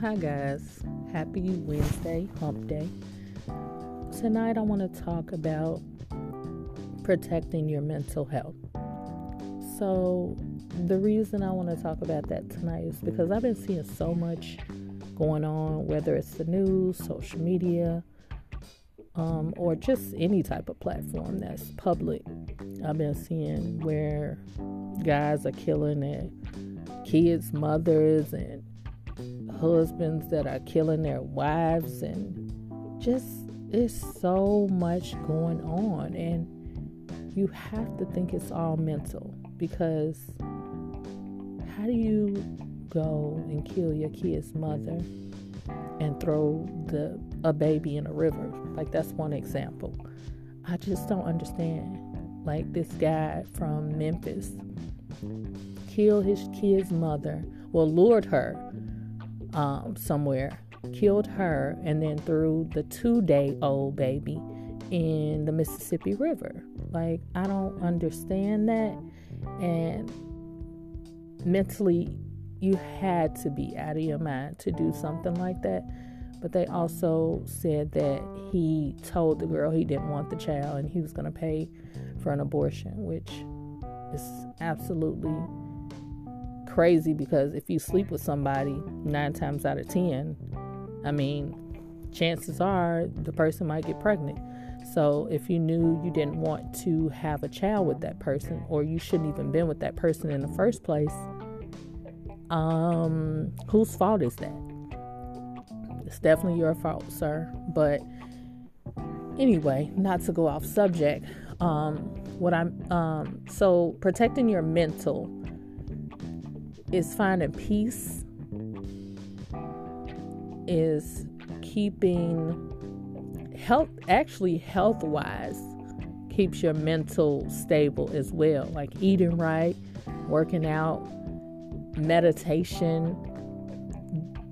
Hi, guys. Happy Wednesday, hump day. Tonight, I want to talk about protecting your mental health. So, the reason I want to talk about that tonight is because I've been seeing so much going on, whether it's the news, social media, um, or just any type of platform that's public. I've been seeing where guys are killing their kids' mothers and husbands that are killing their wives, and just it's so much going on. And you have to think it's all mental because how do you go and kill your kid's mother and throw the a baby in a river? Like that's one example. I just don't understand. Like this guy from Memphis killed his kid's mother, well, lured her um, somewhere, killed her, and then threw the two day old baby in the Mississippi River. Like, I don't understand that. And mentally, you had to be out of your mind to do something like that. But they also said that he told the girl he didn't want the child and he was going to pay for an abortion, which is absolutely crazy because if you sleep with somebody nine times out of ten, I mean, chances are the person might get pregnant. So if you knew you didn't want to have a child with that person, or you shouldn't even been with that person in the first place, um, whose fault is that? It's definitely your fault, sir. But anyway, not to go off subject. Um, what I'm um, so protecting your mental is finding peace, is keeping health, actually, health wise, keeps your mental stable as well. Like eating right, working out, meditation,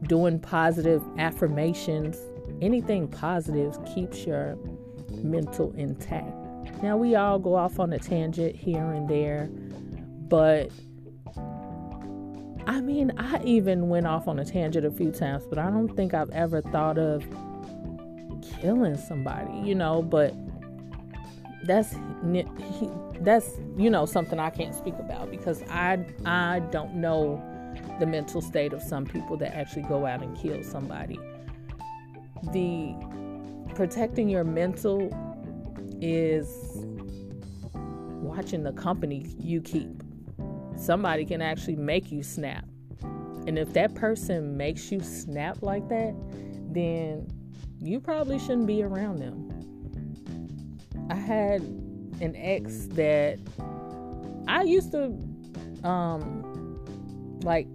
doing positive affirmations, anything positive keeps your mental intact. Now, we all go off on a tangent here and there, but I mean, I even went off on a tangent a few times, but I don't think I've ever thought of killing somebody, you know, but that's that's you know something I can't speak about because I I don't know the mental state of some people that actually go out and kill somebody. The protecting your mental is watching the company you keep somebody can actually make you snap. And if that person makes you snap like that, then you probably shouldn't be around them. I had an ex that I used to um like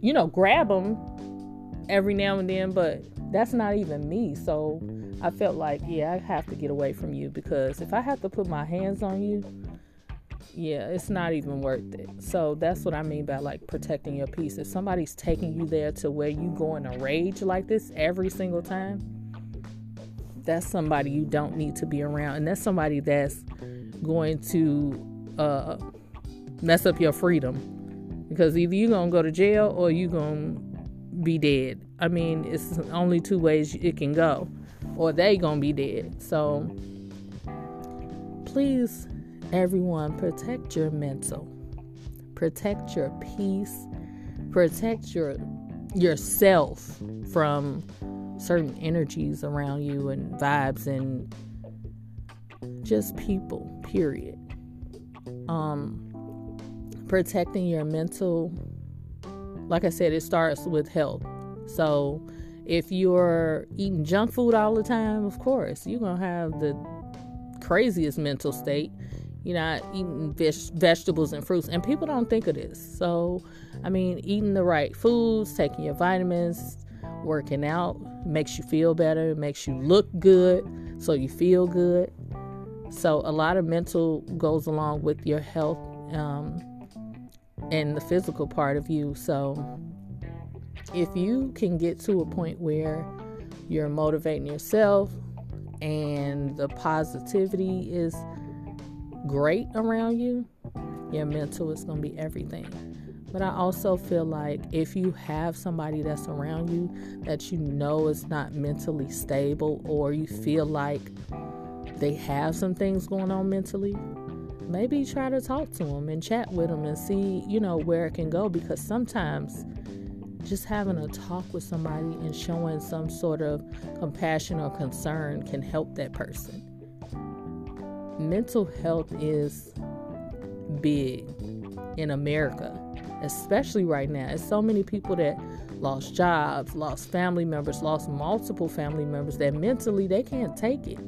you know grab them every now and then, but that's not even me. So I felt like, yeah, I have to get away from you because if I have to put my hands on you, yeah, it's not even worth it. So that's what I mean by like protecting your peace. If somebody's taking you there to where you go in a rage like this every single time, that's somebody you don't need to be around. And that's somebody that's going to uh, mess up your freedom. Because either you're to go to jail or you're to be dead. I mean, it's only two ways it can go. Or they to be dead. So please Everyone, protect your mental, protect your peace, protect your yourself from certain energies around you and vibes and just people, period. Um protecting your mental like I said it starts with health. So if you're eating junk food all the time, of course, you're going to have the craziest mental state you're not eating vegetables and fruits and people don't think of this. So i mean eating the right foods taking your vitamins working out makes you feel better makes you look good so you feel good. So a lot of mental goes along with your health um, and the physical part of you. So if you can get to a point where you're motivating yourself and the positivity is great around you, your mental is going to be everything. But I also feel like if you have somebody that's around you that you know is not mentally stable or you feel like they have some things going on mentally, maybe try to talk to them and chat with them and see, you know, where it can go because sometimes just having a talk with somebody and showing some sort of compassion or concern can help that person. Mental health is big in America, especially right now. There's so many people that lost jobs, lost family members, lost multiple family members that mentally they can't take it.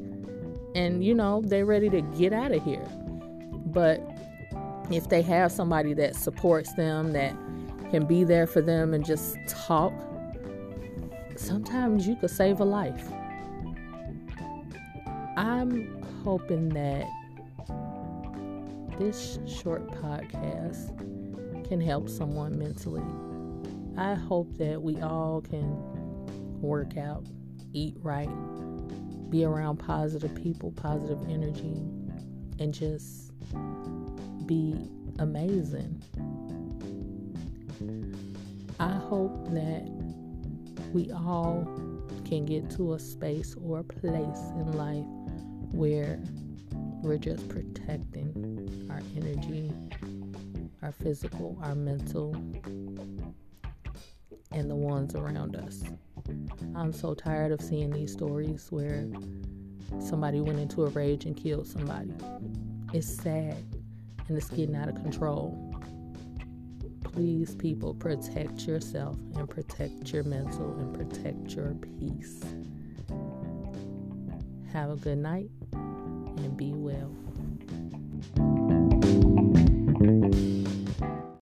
And you know, they're ready to get out of here. But if they have somebody that supports them, that can be there for them and just talk, sometimes you could save a life. I'm hoping that this short podcast can help someone mentally. I hope that we all can work out, eat right, be around positive people, positive energy, and just be amazing. I hope that we all can get to a space or a place in life where we're just protecting our energy, our physical, our mental, and the ones around us. I'm so tired of seeing these stories where somebody went into a rage and killed somebody. It's sad and it's getting out of control please, people, protect yourself and protect your mental and protect your peace. Have a good night and be well.